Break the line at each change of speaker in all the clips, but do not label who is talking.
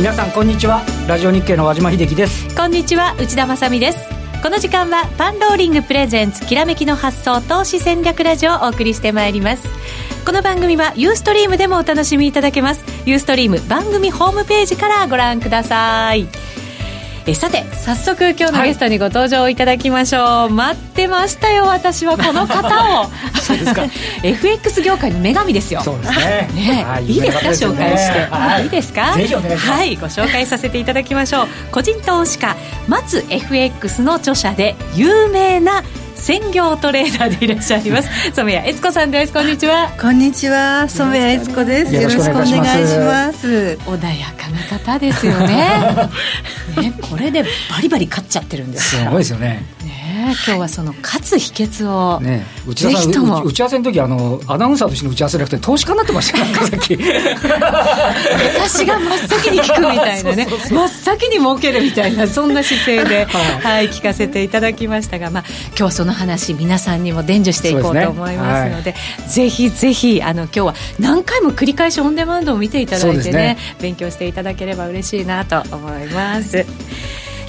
皆さんこんにちは。ラジオ日経の和島秀樹です。
こんにちは内田まさです。この時間はパンローリングプレゼンツきらめきの発想投資戦略ラジオをお送りしてまいります。この番組はユーストリームでもお楽しみいただけます。ユーストリーム番組ホームページからご覧ください。えさて早速今日のゲストにご登場いただきましょう、はい、待ってましたよ私はこの方を。そうですか。FX 業界の女神ですよ。
そうですね。
ね、はい、いいですか紹介して、はい、いいですか？
ぜひお願いします。
はいご紹介させていただきましょう。個人投資家松 FX の著者で有名な専業トレーダーでいらっしゃいます。染谷悦子さんです。こんにちは。
こんにちは。染谷悦子です。よろしくお願いします。
穏やかな方ですよね。ねこれでバリバリ勝っちゃってるんです
すごいですよね
今日はその勝つ秘訣を、
ね、内田さん打ち合わせの時あのアナウンサーとしての打ち合わせじゃなくて投資家になってましたよさっき
私が真っ先に聞くみたいなね。真っ先に儲けるみたいなそんな姿勢で、はい、はい、聞かせていただきましたが、まあ、今日その話皆さんにも伝授していこうと思いますので、ね。はい、ぜひぜひあの今日は何回も繰り返しオンデマンドを見ていただいてね、ね、勉強していただければ嬉しいなと思います。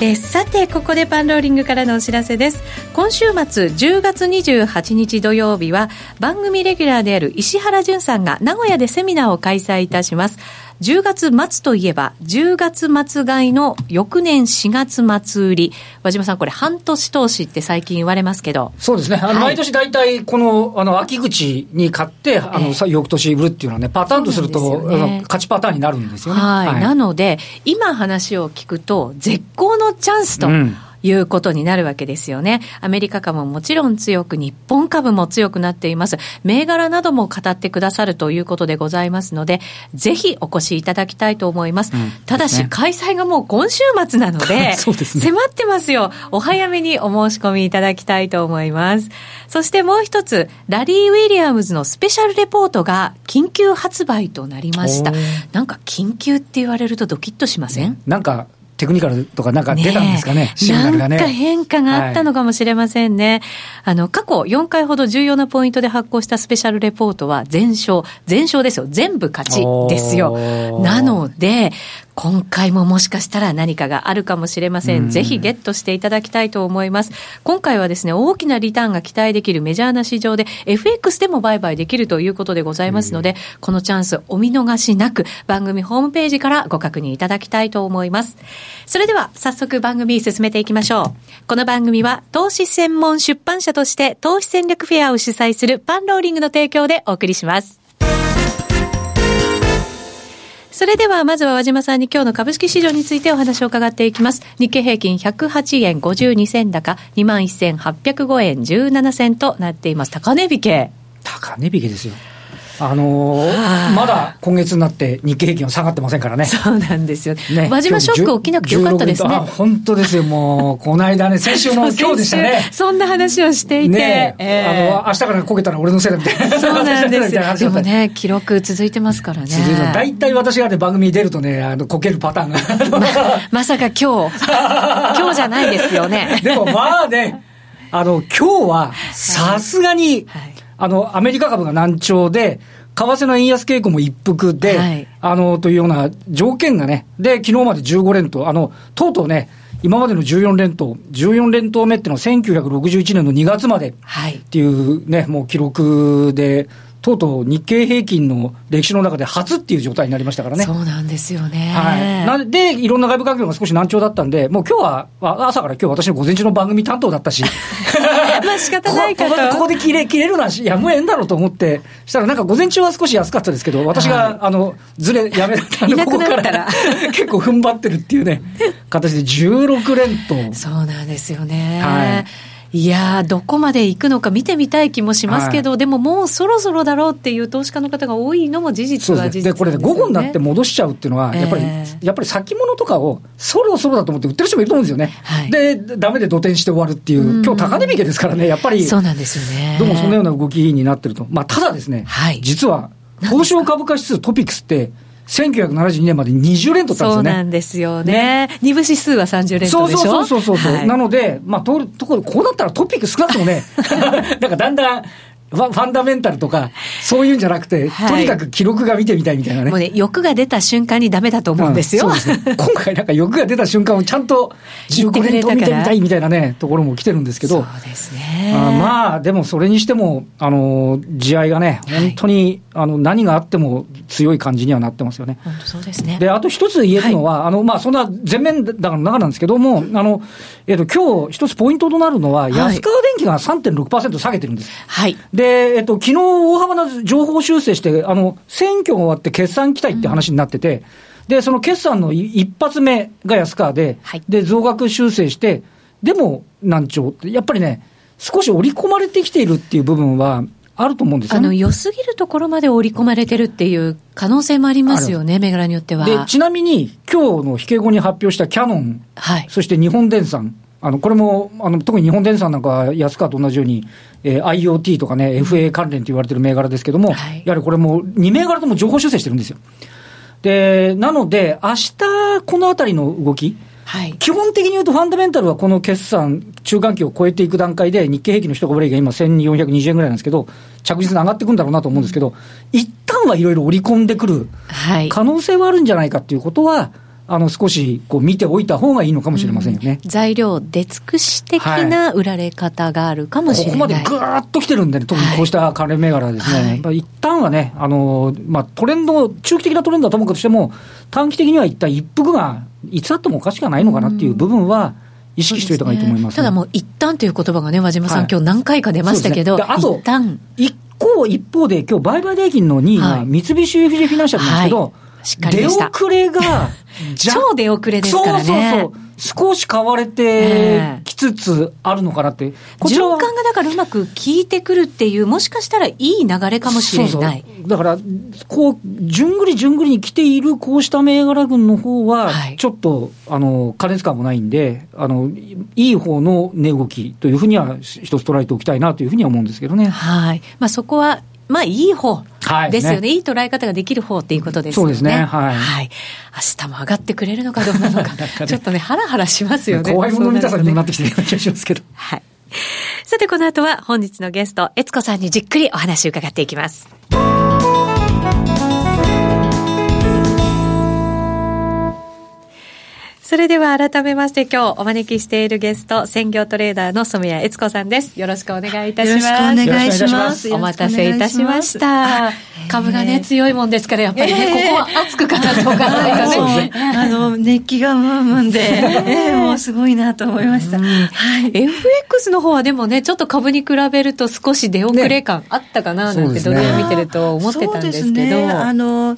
えさてここでパンローリングからのお知らせです。今週末10月28日土曜日は番組レギュラーである石原淳さんが名古屋でセミナーを開催いたします。10月末といえば、10月末買いの翌年4月末売り。和島さん、これ半年投資って最近言われますけど。
そうですね。あの、はい、毎年大体、この、あの、秋口に買って、あの、えー、翌年売るっていうのはね、パターンとすると、ね、勝ちパターンになるんですよね。
はい。はい、なので、今話を聞くと、絶好のチャンスと。うんいうことになるわけですよね。アメリカ株ももちろん強く、日本株も強くなっています。銘柄なども語ってくださるということでございますので、ぜひお越しいただきたいと思います。うん、ただし、開催がもう今週末なので、
ね、迫
ってますよ。お早めにお申し込みいただきたいと思います。そしてもう一つ、ラリー・ウィリアムズのスペシャルレポートが緊急発売となりました。なんか緊急って言われるとドキッとしません？
なんかテクニカルとかなんか出たんですかね、ね
ね。なんか変化があったのかもしれませんね。はい、あの、過去4回ほど重要なポイントで発行したスペシャルレポートは全勝、全勝ですよ。全部勝ちですよ。なので、今回ももしかしたら何かがあるかもしれません。ぜひゲットしていただきたいと思います。今回はですね、大きなリターンが期待できるメジャーな市場で FX でも売買できるということでございますので、このチャンスお見逃しなく番組ホームページからご確認いただきたいと思います。それでは早速番組進めていきましょう。この番組は投資専門出版社として投資戦略フェアを主催するパンローリングの提供でお送りします。それではまずは和島さんに今日の株式市場についてお話を伺っていきます。日経平均108円52銭高、21,805円17銭となっています。高値引け。
高値引けですよ。あのー、まだ今月になって日経平均は下がってませんからね。
そうなんですよ。ね、輪島ショック起きなくてよかったですね。
本当ですよ。もう、この間ね、先週の今日でしたね。
そんな話をしていて。ね、
えー、あの、明日からこけたら俺のせいだみたいな。
そうなんですよ。でもね、記録続いてますからね。
大体私がね、番組に出るとね、あの、こけるパターン
が。ままさか今日、今日じゃないですよね。
でもまあね、あの、今日は、さすがに、はいはい、あの、アメリカ株が難聴で、為替の円安傾向も一服で、はい、あの、というような条件がね、で、昨日まで15連投、あの、とうとうね、今までの14連投、14連投目っていうのは1961年の2月までっていうね、はい、もう記録で、とうとう日経平均の歴史の中で初っていう状態になりましたからね。
そうなんですよね。
はい。なんで、いろんな外部環境が少し難聴だったんで、もう今日は、朝から今日私の午前中の番組担当だったし。
まあ仕方ないかと。
ここここで切れ、切れるなし、やむをえんだろうと思って、したらなんか午前中は少し安かったですけど、私が、はい、あの、ずれやめたんで、ここから 結構踏ん張ってるっていうね、形で16連投。
そうなんですよね。はい。いやどこまで行くのか見てみたい気もしますけど、はい、でももうそろそろだろうっていう投資家の方が多いのも事実は事実で、
ね、これ、ね、午後になって戻しちゃうっていうのは、やっぱり、えー、やっぱり先物とかをそろそろだと思って売ってる人もいると思うんですよね。はい、で、だめで土転して終わるっていう、今日高値引けですからね、やっぱり、
そうなんですよね。
どうもそのような動きになってると。まあ、ただですね、はい、実は、東証株価指数トピックスって、1972年まで20連取ったんですよね。そう
なんですよね。二、部指数は30連取でしょ？
そうそうそうそう、はい、なので、まあ、とところ、こうなったらトピック少なくともね、なんかだんだん、ファンダメンタルとか、そういうんじゃなくて、はい、とにかく記録が見てみたいみたいなね。
もうね、欲が出た瞬間にダメだと思うんですよ。うん、そうです
ね。今回なんか欲が出た瞬間をちゃんと15年と見てみたいみたいなね、ところも来てるんですけど。
そうですね。
あまあ、でもそれにしても、あの、地合いがね、本当に、はい、あの、何があっても強い感じにはなってますよね。
本当そうですね。
で、あと一つ言えるのは、はい、あの、まあ、そんな全面だから中なんですけども、あの、えっ、ー、と、今日一つポイントとなるのは、安川電機が3.6%下げてるんです。
はい。
で、えっ、ー、と、昨日大幅な情報修正して、あの、選挙が終わって決算期待って話になってて、うんで、その決算の一発目が安川で、はい、で、増額修正して、でも難聴って、やっぱりね、少し織り込まれてきているっていう部分はあると思うんですよ、ね、あの、
良すぎるところまで織り込まれてるっていう可能性もありますよね、銘柄によっては。
で、ちなみに、今日の引け後に発表したキャノン、はい、そして日本電産、あの、これも、あの、特に日本電産なんかは安川と同じように、えー、IoT とかね、FA 関連と言われてる銘柄ですけども、はい、やはりこれも、2銘柄とも情報修正してるんですよ。で、なので、明日このあたりの動き、はい、基本的に言うと、ファンダメンタルはこの決算、中間期を超えていく段階で、日経平均の一株レイが今、1420円ぐらいなんですけど、着実に上がっていくんだろうなと思うんですけど、一旦はいろいろ織り込んでくる可能性はあるんじゃないかっていうことは、あの少しこう見ておいた方がいいのかもしれませんよね、
うん、材料出尽くし的な売られ方があるかもしれない、
はい、ここまでぐーっと来てるんで、ね、特にこうした関連銘柄ですね、はい、一旦はね、あのまあ、トレンド、中期的なトレンドはともかくしても、短期的には一旦一服がいつあってもおかしくはないのかなっていう部分は、意識しておいた方がいいと思います、
ね、ただもう、一旦という言葉がね、和島さん、はい、今日何回か出ましたけど、ね、
あと、一旦。一方で、今日売買代金の2位が三菱 UFJ フィナンシャルなんですけど、
しっかり出
遅れが、
超出遅れですからね。そうそうそう。
少し買われてきつつあるのかなって。
循環がだからうまく効いてくるっていう、もしかしたらいい流れかもしれない。そう
そうだから、こう、じゅんぐりじゅんぐりに来ているこうした銘柄群の方は、ちょっと、あの、加熱感もないんで、あの、いい方の値動きというふうには一つ捉えておきたいなというふうには思うんですけどね。
はい。まあそこはまあ、いい方ですよね、はいね、いい捉え方ができる方っていうことですよね。そうですね。はい。はい。明日も上がってくれるのかどうなのか、ちょっとね、ハラハラしますよね。
怖いもの見たさにもなってきてるような気がしますけど。
はい。さて、この後は本日のゲスト、悦子さんにじっくりお話を伺っていきます。それでは改めまして今日お招きしているゲスト、専業トレーダーの染谷悦子さんです。よろしくお願いいたします。よろ
しくお願いします。
お待たせいたしました。株がね、強いもんですから、やっぱりね、ここは熱く語っておかないとね。
あの、熱気がムンムンで、えー、もうすごいなと思いました。はい。
FX の方はでもね、ちょっと株に比べると少し出遅れ感あったかな、なんてドル円見てると思ってたんですけど。
あの、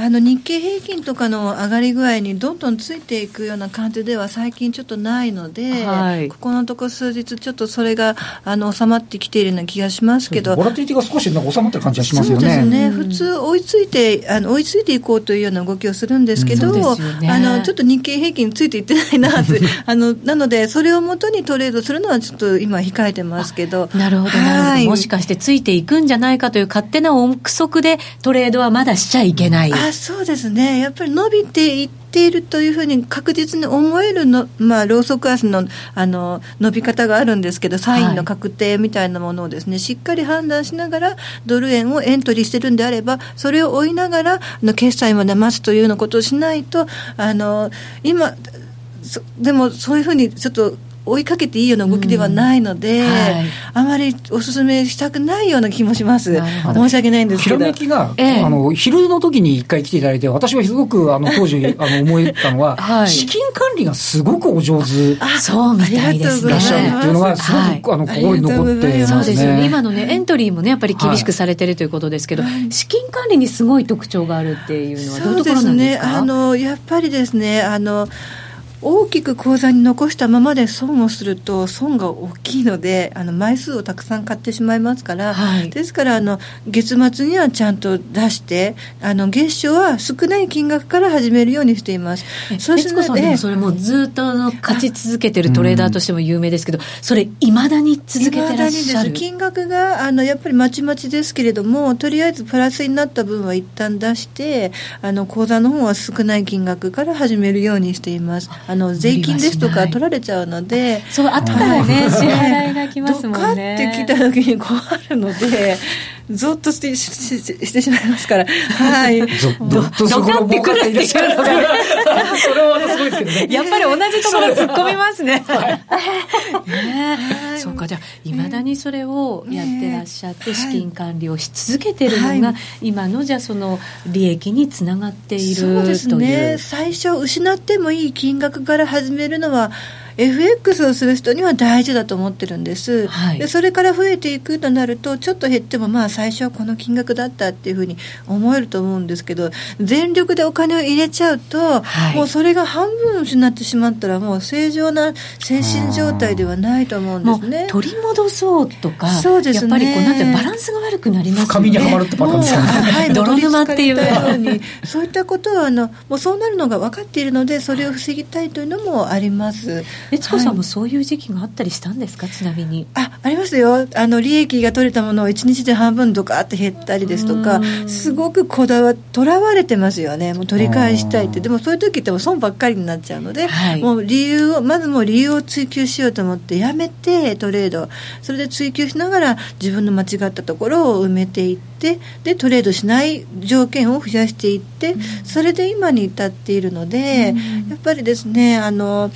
あの日経平均とかの上がり具合にどんどんついていくような感じでは最近ちょっとないので、はい、ここのとこ数日ちょっとそれがあの収まってきているような気がしますけど。
ボラティティが少しなんか収まってる感じがしますよね。そうですね、
普通追いついてあの追いついていこうというような動きをするんですけど、うんね、あのちょっと日経平均ついていってないなと あのなのでそれをもとにトレードするのはちょっと今控えてますけど。
なるほどなるほど、もしかしてついていくんじゃないかという勝手な憶測でトレードはまだしちゃいけない、
あそうですね。やっぱり伸びていっているというふうに確実に思えるの、まあ、ローソク足のあの伸び方があるんですけど、サインの確定みたいなものをですね、はい、しっかり判断しながら、ドル円をエントリーしてるんであれば、それを追いながら、あの決済まで待つというようなことをしないと、あの今、でもそういうふうにちょっと追いかけていいような動きではないので、うんはい、あまりお勧めしたくないような気もします。申し訳ないんですけど。
ひらめきが、ええ、あの、昼の時に一回来ていただいて、私はすごく、あの、当時、あの、思ったのは、はい、資金管理がすごくお上手。
あ、そうみたいですね。
いらっしゃるっていうのが、すごく、はい、あの、心に残ってますね。そうですよね。
今のね、エントリーもね、やっぱり厳しくされてるということですけど、資金管理にすごい特徴があるっていうのは、どういうところなんですか？そうですね。あの、
やっぱりですね、あの、大きく口座に残したままで損をすると損が大きいのであの枚数をたくさん買ってしまいますから、はい、ですからあの月末にはちゃんと出してあの月初は少ない金額から始めるようにしています。
そうするとそれもずっとの勝ち続けてるトレーダーとしても有名ですけど、それいまだに続けてらっしゃる？
金額があのやっぱりまちまちですけれどもとりあえずプラスになった分は一旦出してあの口座の方は少ない金額から始めるようにしています。あの税金ですとか取られちゃうので、
そう後からね、支払いがきますもんね。
ドカって来た時に困るので。ゾッとしてしししてしまいますから、はい。ゾ
ッとするってくるっていうのそれはすごいですけどね。
やっぱり同じところ突っ込みますね。そうか、じゃあ、いまだにそれをやってらっしゃって、資金管理をし続けてるのが、今のじゃその利益につながっているそうですね。
最初、失ってもいい金額から始めるのは、FX をする人には大事だと思ってるんです、はい、でそれから増えていくとなるとちょっと減ってもまあ最初はこの金額だったっていうふうに思えると思うんですけど全力でお金を入れちゃうと、はい、もうそれが半分失ってしまったらもう正常な精神状態ではないと思うんですね。
取り戻そうとかそうです、ね、やっぱりこうなんてバランスが悪くなりますね。
深みにはまるってパターンですかね、
はい、泥沼っていうよ
うにそういったことはあのもうそうなるのが分かっているのでそれを防ぎたいというのもあります
悦子さんもそういう時期があったりしたんですか、ちなみに。
あありますよ。あの、利益が取れたものを1日で半分とかって減ったりですとか、すごくこだわとらわれてますよね、もう取り返したいって、でもそういう時っても損ばっかりになっちゃうので、はい、もう理由を、まずもう理由を追求しようと思って、やめてトレード、それで追求しながら、自分の間違ったところを埋めていって、でトレードしない条件を増やしていって、それで今に至っているので、やっぱりですね、あの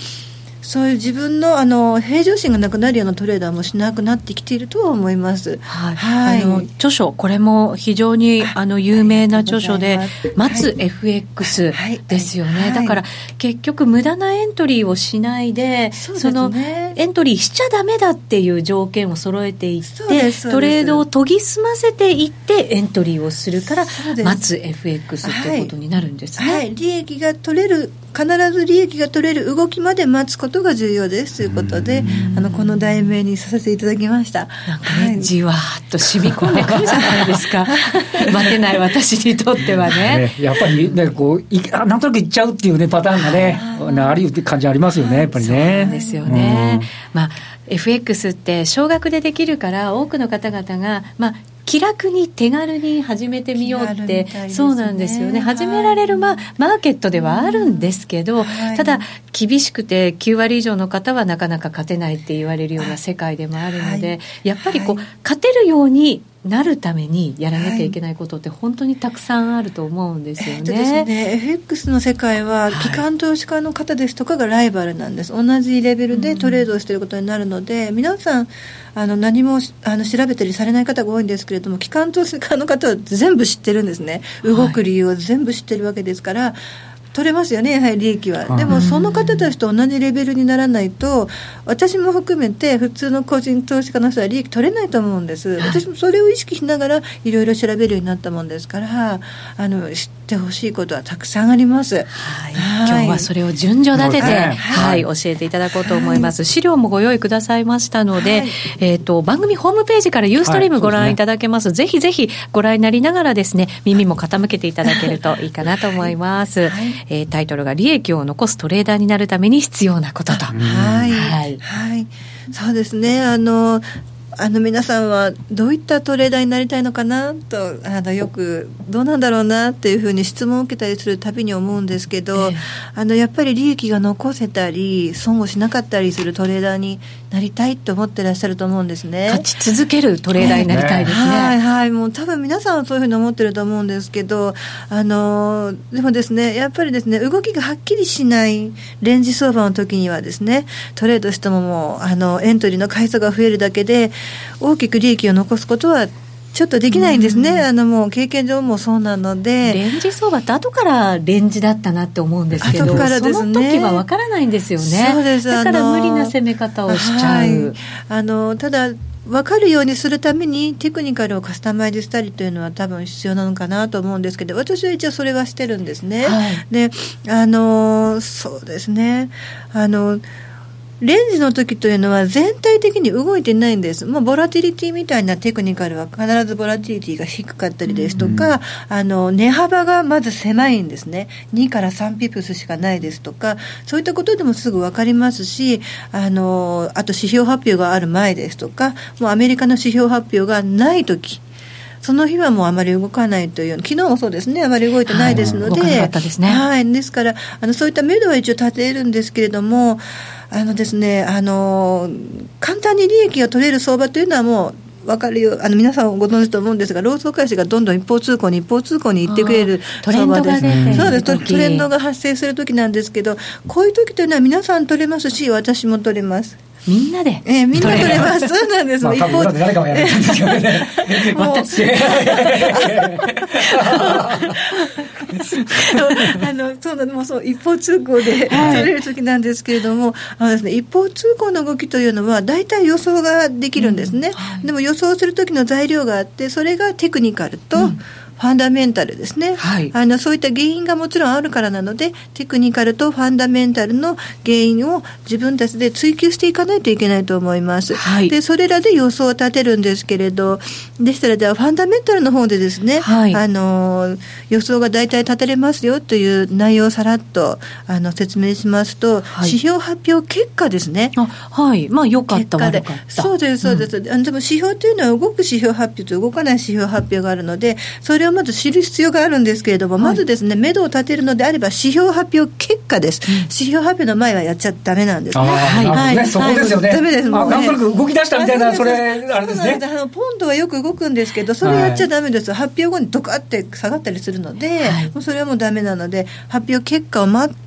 そういう自分のあの平常心がなくなるようなトレーダーもしなくなってきているとは思います。
はい。はい、あの著書これも非常にあの有名な著書で、待つ FX ですよね、だから結局無駄なエントリーをしないで、そのエントリーしちゃダメだっていう条件を揃えていって、トレードを研ぎ澄ませていってエントリーをするから待つ FX っていうことになるんですね。
はい、利益が取れる必ず利益が取れる動きまで待つことが重要ですということで、あのこの題名にさせていただきました。
はい、じわーっと染み込んでくるじゃないですか。待てない私にとってはね。ね
やっぱりね、こういなんとなくいっちゃうっていうねパターンがね、あありって感じありますよね、やっぱりね。
そうですよね。まあ FX って少額でできるから多くの方々が、まあ、気楽に手軽に始めてみようって、ね、そうなんですよね、始められる、まあ、マーケットではあるんですけど、はい、ただ、厳しくて9割以上の方はなかなか勝てないって言われるような世界でもあるので、はい、やっぱりこう、勝てるようになるためにやらなきゃいけないことって本当にたくさんあると思うんですよね。えー、です
ね。FX の世界は機関投資家の方ですとかがライバルなんです、同じレベルでトレードをしていることになるので、うん、皆さんあの何もあの調べたりされない方が多いんですけれども機関投資家の方は全部知ってるんですね。動く理由を全部知ってるわけですから。はい取れますよね、やはり利益は。でも、その方たちと同じレベルにならないと、私も含めて、普通の個人投資家の人は利益取れないと思うんです。私もそれを意識しながら、いろいろ調べるようになったもんですから、あの知ってほしいことはたくさんあります。はい、
今日はそれを順序立てて、はい、教えていただこうと思います。資料もご用意くださいましたので、えっ、と、番組ホームページからユーストリームご覧いただけます。ぜひぜひご覧になりながらですね、耳も傾けていただけるといいかなと思います。はいえー、タイトルが利益を残すトレーダーになるために必要なことと。はい。
はい。はい。そうですね。あの、あの皆さんはどういったトレーダーになりたいのかなとあのよくどうなんだろうなっていうふうに質問を受けたりするたびに思うんですけど、えー、あのやっぱり利益が残せたり損をしなかったりするトレーダーになりたいと思ってらっしゃると思うんですね。
勝ち続けるトレーダーになりたいですね、
はいはいもう多分皆さんはそういうふうに思ってると思うんですけどあのでもですねやっぱりですね動きがはっきりしないレンジ相場の時にはですねトレードしてももうあのエントリーの回数が増えるだけで大きく利益を残すことはちょっとできないんですね、うん、あのもう経験上もそうなので、
レンジ相場って後からレンジだったなって思うんですけど、後からです、ね、その時は分からないんですよね、そうです。だから無理な攻め方をしちゃう。はい、
あのただ分かるようにするためにテクニカルをカスタマイズしたりというのは多分必要なのかなと思うんですけど私は一応それはしてるんですね。はい、であのそうですね。あのレンジの時というのは全体的に動いてないんです。もうボラティリティみたいなテクニカルは必ずボラティリティが低かったりですとか、うん、あの、値幅がまず狭いんですね。2から3ピプスしかないですとか、そういったことでもすぐ分かりますし、あの、あと指標発表がある前ですとか、もうアメリカの指標発表がない時、その日はもうあまり動かないという昨日もそうですねあまり動いてないですので、はい、ですね、はい、ですからあのそういった目処は一応立てるんですけれどもあのですねあの簡単に利益が取れる相場というのはもう分かるよあの皆さんご存知と思うんですが、労働開始がどんどん一方通行に一方通行に行ってくれる
トレンドが
そうです。トレンドが発生するときなんですけど、こういう時というのは皆さん取れますし、私も取れます。
みんなで。
えー、みんな取れます。そうなんです。まあ、
一方誰かもやるんですけどね。私。
あのそうなのもうそう一方通行で取れる時なんですけれども、あのですね、一方通行の動きというのは大体予想ができるんですね、うんはい、でも予想する時の材料があってそれがテクニカルと、うんファンダメンタルですね、はい、あのそういった原因がもちろんあるからなのでテクニカルとファンダメンタルの原因を自分たちで追求していかないといけないと思います、はい、でそれらで予想を立てるんですけれどでしたらじゃあファンダメンタルの方でですね、はい、あの予想が大体立てれますよという内容をさらっとあの説明しますと、指標発表結果ですね。
はい。まあ良かった悪かった。
そうですそうです、うん、あのでも指標というのは動く指標発表と動かない指標発表があるのでそれをまず知る必要があるんですけれども、はい、まずですね、目処を立てるのであれば、指標発表結果です、うん、指標発表の前はやっちゃだめなんです。ね。
はい、はい。ね、そこですよね。ダメです。もう、ね、なんとなく動き出したみたいな、それ、あれですね。あ
のポンドはよく動くんですけど、それやっちゃだめです、発表後にドカって下がったりするので、もうそれはもうだめなので、発表結果を待って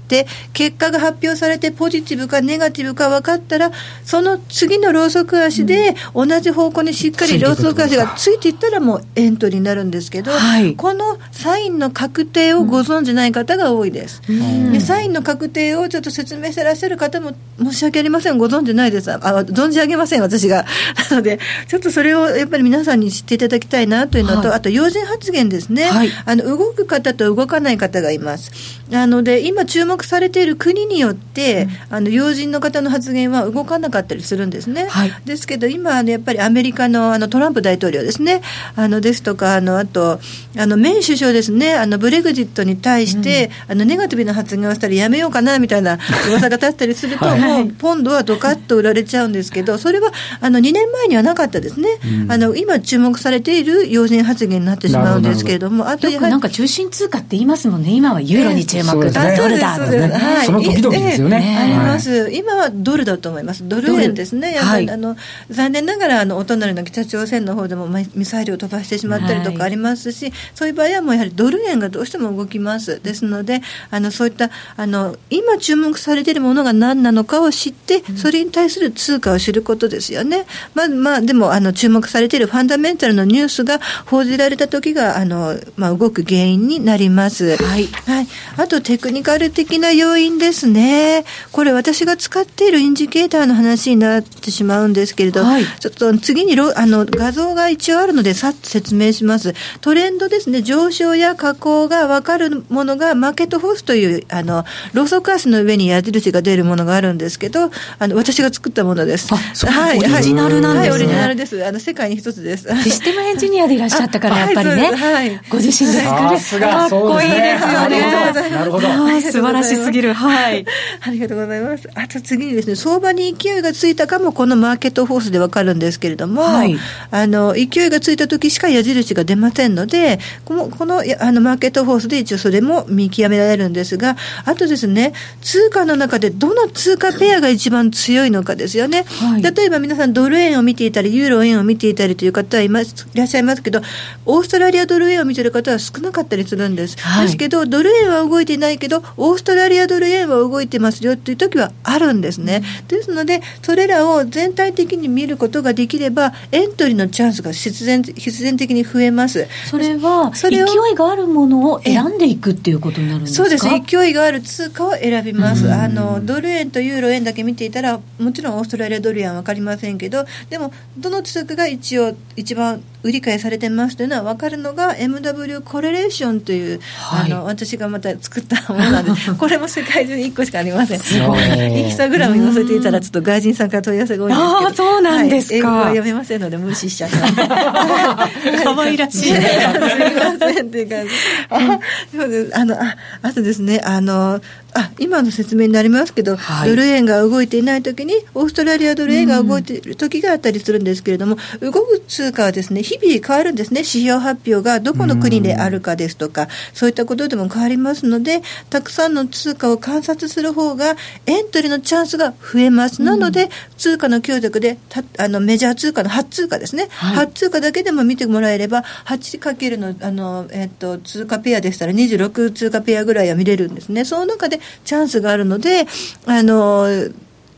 結果が発表されてポジティブかネガティブか分かったらその次のローソク足で同じ方向にしっかりローソク足がついていったらもうエントリーになるんですけど、はい、このサインの確定をご存じない方が多いです、うん、でサインの確定をちょっと説明してらっしゃる方も申し訳ありません。ご存じないです。あ存じ上げません私が。なのでちょっとそれをやっぱり皆さんに知っていただきたいなというのと、はい、あと要人発言ですね、はい、あの動く方と動かない方がいます。なので今注目されている国によって、うん、あの要人の方の発言は動かなかったりするんですね。はい、ですけど今、ね、やっぱりアメリカのあのトランプ大統領ですね、あのですとか、あのあとあのメイン首相ですね、あのブレグジットに対して、うん、あのネガティブな発言をしたらやめようかなみたいな 噂が立ったりすると、はい、もうポンドはドカッと売られちゃうんですけど、それはあの2年前にはなかったですね、うん、あの今注目されている要人発言になってしまうんですけれども、
あとなんか中心通貨って言いますもんね、今はユーロに注目、えー、ドルだとね。
はい、その時々ですよね。
あります、今はドルだと思います、ドル円ですね、やっぱり、あの残念ながらあのお隣の北朝鮮の方でもミサイルを飛ばしてしまったりとかありますし、そういう場合はもうやはりドル円がどうしても動きます、ですので、あのそういったあの今注目されているものが何なのかを知って、それに対する通貨を知ることですよね。まあまあ、でもあの注目されているファンダメンタルのニュースが報じられた時があのまあ動く原因になります。はい。はい。あとテクニカル的な要因ですね。これ私が使っているインジケーターの話になってしまうんですけれど、はい、ちょっと次にあの画像が一応あるのでさっと説明します。トレンドですね、上昇や下降が分かるものがマーケットフォースというあのローソク足の上に矢印が出るものがあるんですけど、あの私が作ったものです。
はい、オリジナルなんですね。はい、オリジナル
です。あの世界に一つです。
システムエンジニアでいらっしゃったから やっぱりね、はい、ご自身で作る。かっこいいですよね。
なるほど。
素晴らしすぎる。はい。
ありがとうございます。あと次にですね、相場に勢いがついたかも、このマーケットフォースでわかるんですけれども、はい、あの、勢いがついた時しか矢印が出ませんので、この、この、あの、マーケットフォースで一応それも見極められるんですが、あとですね、通貨の中でどの通貨ペアが一番強いのかですよね。はい、例えば皆さんドル円を見ていたり、ユーロ円を見ていたりという方はいますいらっしゃいますけど、オーストラリアドル円を見てる方は少なかったりするんです。はい、ですけど、ドル円は動いていないけど、オーストラリアドル円は動いてますよっていう時はあるんですね。ですので、それらを全体的に見ることができれば、エントリーのチャンスが必然必然的に増えます。
それは、それ勢いがあるものを選んでいくっていうことになるんですか？
そうです。勢いがある通貨を選びます。あの、ドル円とユーロ円だけ見ていたら、もちろんオーストラリアドル円は分かりませんけど、でも、どの通貨が一応、一番売り買いされてますというのは分かるのが MW コレレーションという、はい、あの私がまた作ったものなんです ここれも世界中に1個しかありません。すごい。インスタグラムに載せていたら、ちょっと外人さんから問い合わせが多いんですけど。ああ、
そうなんですか。英
語は読めませんので、無視しちゃった。
可愛らしい。すみ
ませんっていう感じ。あ、そうです。あの、あ、あとですね、あの、あ今の説明になりますけど、はい、ドル円が動いていないときに、オーストラリアドル円が動いているときがあったりするんですけれども、動く通貨はですね日々変わるんですね、指標発表がどこの国であるかですとか、そういったことでも変わりますので、たくさんの通貨を観察する方が、エントリーのチャンスが増えます。なので、通貨の強弱でたあのメジャー通貨の8通貨ですね、はい、8通貨だけでも見てもらえれば、8× のあの、えっと、通貨ペアでしたら26通貨ペアぐらいは見れるんですね。その中でチャンスがあるので、あの、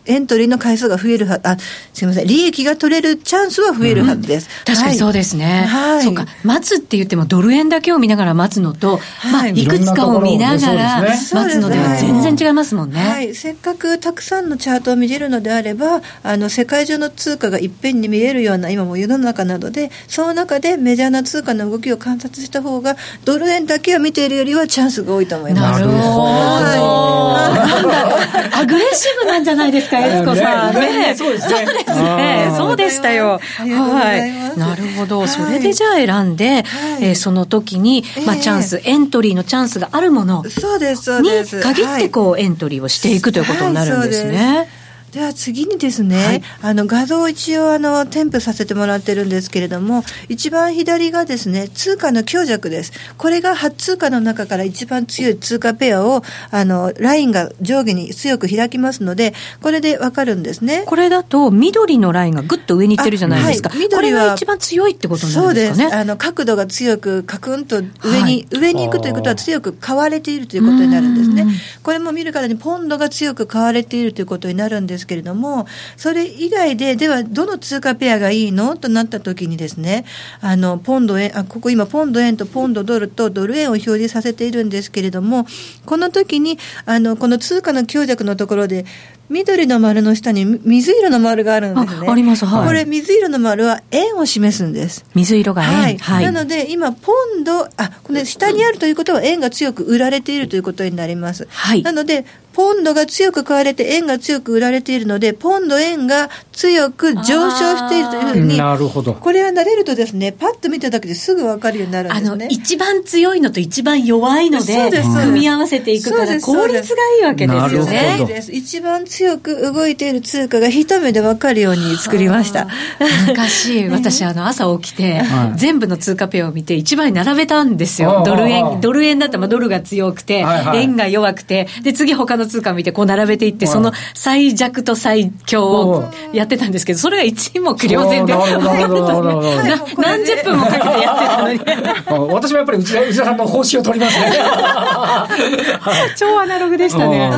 エントリーの回数が増えるはあ、すみません、利益が取れるチャンスは増えるはずです。
うん、確かにそうですね。はい。そうか、待つって言ってもドル円だけを見ながら待つのと、はい、まあ、いくつかを見ながら待つのでは全然違いますもんね。
はい。せっかくたくさんのチャートを見れるのであれば、あの、世界中の通貨がいっぺんに見えるような今も世の中なので、その中でメジャーな通貨の動きを観察した方が、ドル円だけを見ているよりはチャンスが多いと思います。
なるほど。はい、アグレッシブなんじゃないですか、エスコさん。ね、そうですね。そうでしたよ。はい。なるほど。それでじゃあ選んで、えその時に、まあチャンス、エントリーのチャンスがあるもの。に限ってこうエントリーをしていくということになるんですね。
では次にですね、はい、あの画像を一応あの添付させてもらってるんですけれども、一番左がですね、通貨の強弱です。これが8通貨の中から一番強い通貨ペアを、あの、ラインが上下に強く開きますので、これでわかるんですね。
これだと、緑のラインがぐっと上にいってるじゃないですか。はい、緑は一番強いってことになるんですかね。そうです。
あの、角度が強く、カクンと上に、はい、上に行くということは強く買われているということになるんですね。これも見るからにポンドが強く買われているということになるんですけれども、それ以外で、ではどの通貨ペアがいいの？となったときにですね、あの、ポンド円、あ、ここ今、ポンド円とポンドドルとドル円を表示させているんですけれども、この時に、あの、この通貨の強弱のところで、緑の丸の下に水色の丸があるんですね。
あります、はい。
これ、水色の丸は円を示すんです。
水色が円。はい。
はい、なので、今、ポンド、あ、この下にあるということは円が強く売られているということになります。はい。なので、ポンドが強く買われて円が強く売られているので、ポンド円が強く上昇しているというふうに、
なるほど。
これは慣れるとですね、パッと見ただけですぐ分かるようになるんですね。あの、
一番強いのと一番弱いので、組み合わせていくから、効率がいいわけですよね。
一番強く動いている通貨が一目で分かるように作りました。
昔、私、あの、朝起きて、全部の通貨ペアを見て、一番に並べたんですよ。ドル円、ドル円だったら、ドルが強くて、円が弱くて、で、次他の通貨見て、こう並べていって、その最弱と最強をやってたんですけど、それが一目瞭然で、何十分もかけてやってたのに。
私もやっぱり内田さんの方針を取りますね。
超アナログでしたね。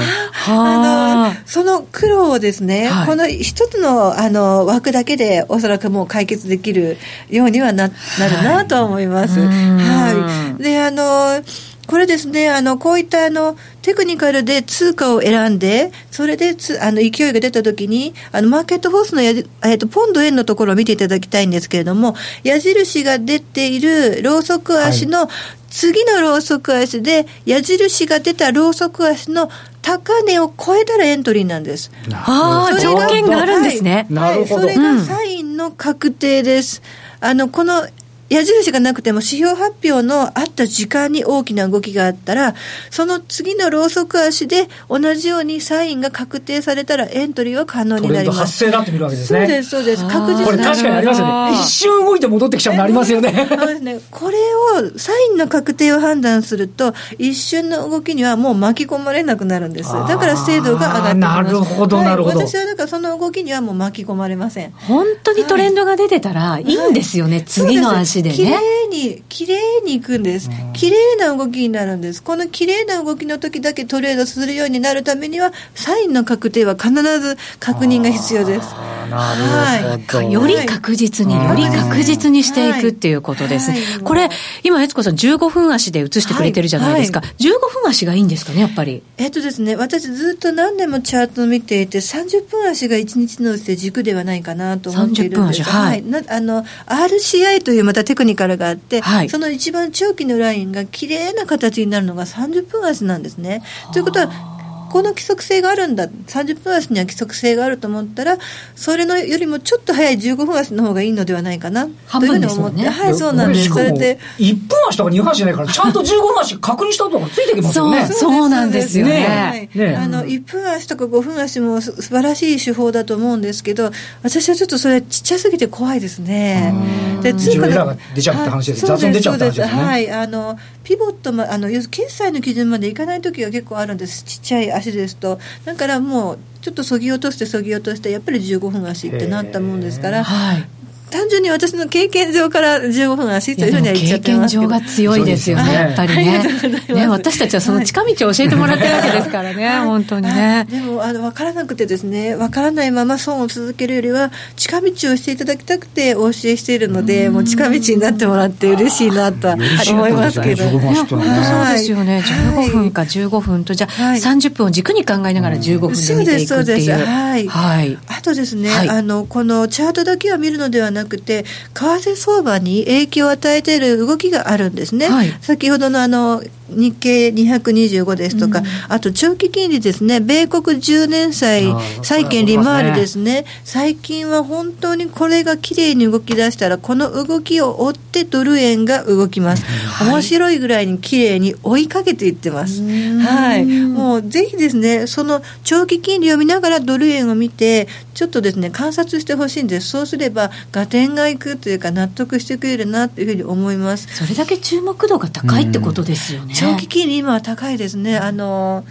あの、その苦労をですね、この一つのあの枠だけでおそらくもう解決できるようにはななるなと思います。はい。で、あの、これですね、あの、こういったあの、テクニカルで通貨を選んで、それでつあの勢いが出たときに、あの、マーケットフォースのや、えっ、と、ポンド円のところを見ていただきたいんですけれども、矢印が出ているローソク足の、次のローソク足で、矢印が出たローソク足の高値を超えたらエントリーなんです。
ああ、条件があるんですね。
はい、それがサインの確定です。あの、この矢印がなくても指標発表のあった時間に大きな動きがあったら、その次のローソク足で同じようにサインが確定されたらエントリーは可能になります。
発生だって見るわけですね。
そうです、そうです。確実
これ確かにありますよね。一瞬動いて戻ってきちゃうのありますよね。
そうですね。これを、サインの確定を判断すると、一瞬の動きにはもう巻き込まれなくなるんです。だから精度が上がってきます。
なるほど、なるほど。
私はだからその動きにはもう巻き込まれません。
本当にトレンドが出てたらいいんですよね、次の足でね。綺
麗にに、綺麗にいくんです。綺麗な動きになるんです。この綺麗な動きの時だけトレードするようになるためには、サインの確定は必ず確認が必要です。
なるほど。
より確実に、より確実にしていくっていうことです。これ、今、悦子さん15分足で映してくれてるじゃないですか。15分足がいいんですかね、やっぱり。
えっとですね、私ずっと何年もチャートを見ていて、30分足が1日のうちで軸ではないかなと思っているんです。はい。なあの、RCI というまたテクニカルがあって、はい、その一番長期のラインが綺麗な形になるのが30分足なんですね。ということは、この規則性があるんだ、30分足には規則性があると思ったら、それのよりもちょっと早い15分足の方がいいのではないかな、というふうに思って、ね、はい、そうなんです。それで。
1分足とか2分足じゃないから、ちゃんと15分足確認したとかついてきますよね。
そうそうなんですよね。
ねあの、1分足とか5分足も素晴らしい手法だと思うんですけど、私はちょっとそれちっちゃすぎて怖いですね。
で、通貨が出ちゃった話です。雑音出ちゃった話ですね。
はい、あの、ピボットも、あの、決済の基準までいかない時が結構あるんです。ちっちゃい足ですと。だからもう、ちょっとそぎ落としてそぎ落として、やっぱり15分足ってなったもんですから、はい、単純に私の経験上から15分足というふうには言っちゃってます
経験上が強いですよね、やっぱりね。ね、私たちはその近道を教えてもらってるわけですからね、本当にね。
でも、あの、わからなくてですね、わからないまま損を続けるよりは、近道をしていただきたくてお教えしているので、もう近道になってもらって嬉しいなとは思いますけど。本当そう
ですよね。15分か15分と、じゃあ30分を軸に考えながら15分で見ていくっていう。そうです、そうです。はい。はい。
あとですね、あの、このチャートだけを見るのではなくて、為替相場に影響を与えている動きがあるんですね。はい、先ほどのあの日経225ですとか、うん、あと長期金利ですね、米国10年債債券利回りですね、最近は本当にこれがきれいに動き出したら、この動きを追ってドル円が動きます。面白いぐらいにきれいに追いかけていってます。はい。もうぜひですね、その長期金利を見ながらドル円を見て、ちょっとですね、観察してほしいんです。そうすれば、合点がいくというか、納得してくれるなというふうに思います。
それだけ注目度が高いってことですよね。
長期金利今は高いですね。あの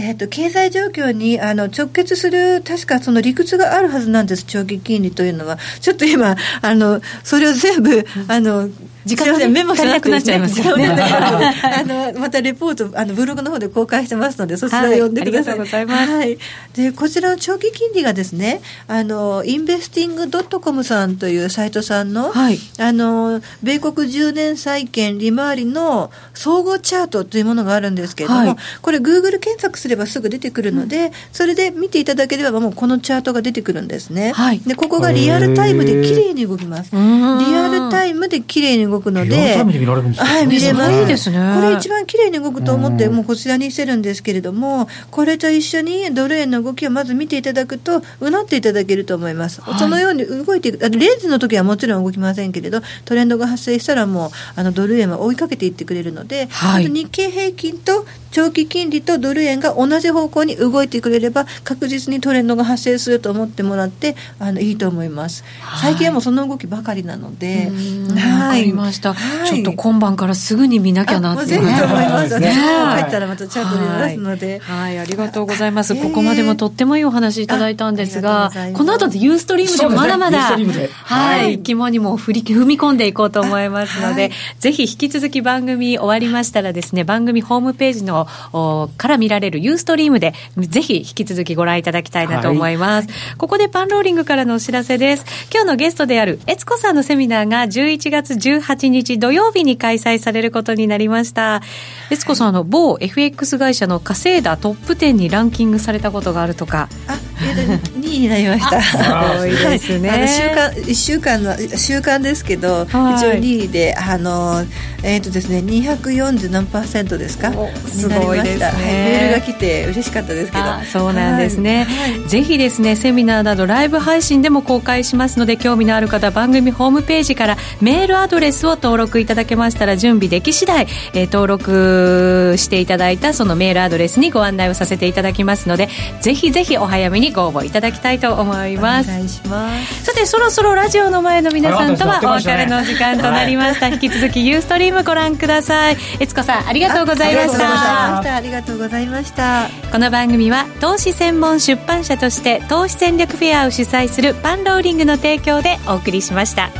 えーと、経済状況にあの直結する、確かその理屈があるはずなんです、長期金利というのは。ちょっと今、あのそれを全部、あの
時間がメモしなくなっちゃいますよね。
あのまたレポートあのブログの方で公開してますのでそちらを読んでください、ありがとうございます。はい、でこちらの長期金利がですね、あのインベスティングドットコムさんというサイトさんの、はい、あの米国10年債券利回りの総合チャートというものがあるんですけれども、はい、これグーグル検索すればすぐ出てくるので、うん、それで見ていただければもうこのチャートが出てくるんですね。はい、でここがリアルタイムで綺麗に動きます。リアルタイムで綺麗に動くので。はい、見れます。いいですね。これ一番綺麗に動くと思って、もうこちらにしてるんですけれども、これと一緒にドル円の動きをまず見ていただくと、うなっていただけると思います。はい、そのように動いていく、レンズの時はもちろん動きませんけれど、トレンドが発生したらもう、あのドル円は追いかけていってくれるので、はい、日経平均と長期金利とドル円が同じ方向に動いてくれれば、確実にトレンドが発生すると思ってもらって、あのいいと思います。最近はもうその動きばかりなので、
はい、わかりました。ちょっと今晩からすぐに見なきゃなって。ぜ
ひと思います。ね、帰ったらまたチャート見ますので、
はい。はい、ありがとうございます。ここまでもとってもいいお話いただいたんですが、この後でユーストリームでもまだまだ、ね、はい、肝にも振り踏み込んでいこうと思いますので、ぜひ引き続き番組終わりましたらですね、番組ホームページのから見られるユーストリームで、ぜひ引き続きご覧いただきたいなと思います。ここでパンローリングからのお知らせです。今日のゲストである悦子さんのセミナーが11月18日土曜日に開催されることになりました。悦子さんあの某 FX 会社の稼いだトップ10にランキングされたことがあるとか。
あ2位になりました。す
ごいですね、はい、
週間1週間の週間ですけど、はい、一応2位であのえっ、ー、とですね240何パーセントですか？
すごいですね、はい、
メールが来て嬉しかったですけど。
そうなんですね、ぜひですねセミナーなどライブ配信でも公開しますので興味のある方番組ホームページからメールアドレスを登録いただけましたら準備でき次第、えー、登録していただいたそのメールアドレスにご案内をさせていただきますのでぜひぜひお早めにご応募いただきたいと思います。
お願いします。
さてそろそろラジオの前の皆さんとはお別れの時間となりました、引き続きユーストリームご覧ください。悦子さんありがとうございました。
ありがとうございました。
この番組は投資専門出版社として投資戦略フェアを主催するパンローリングの提供でお送りしました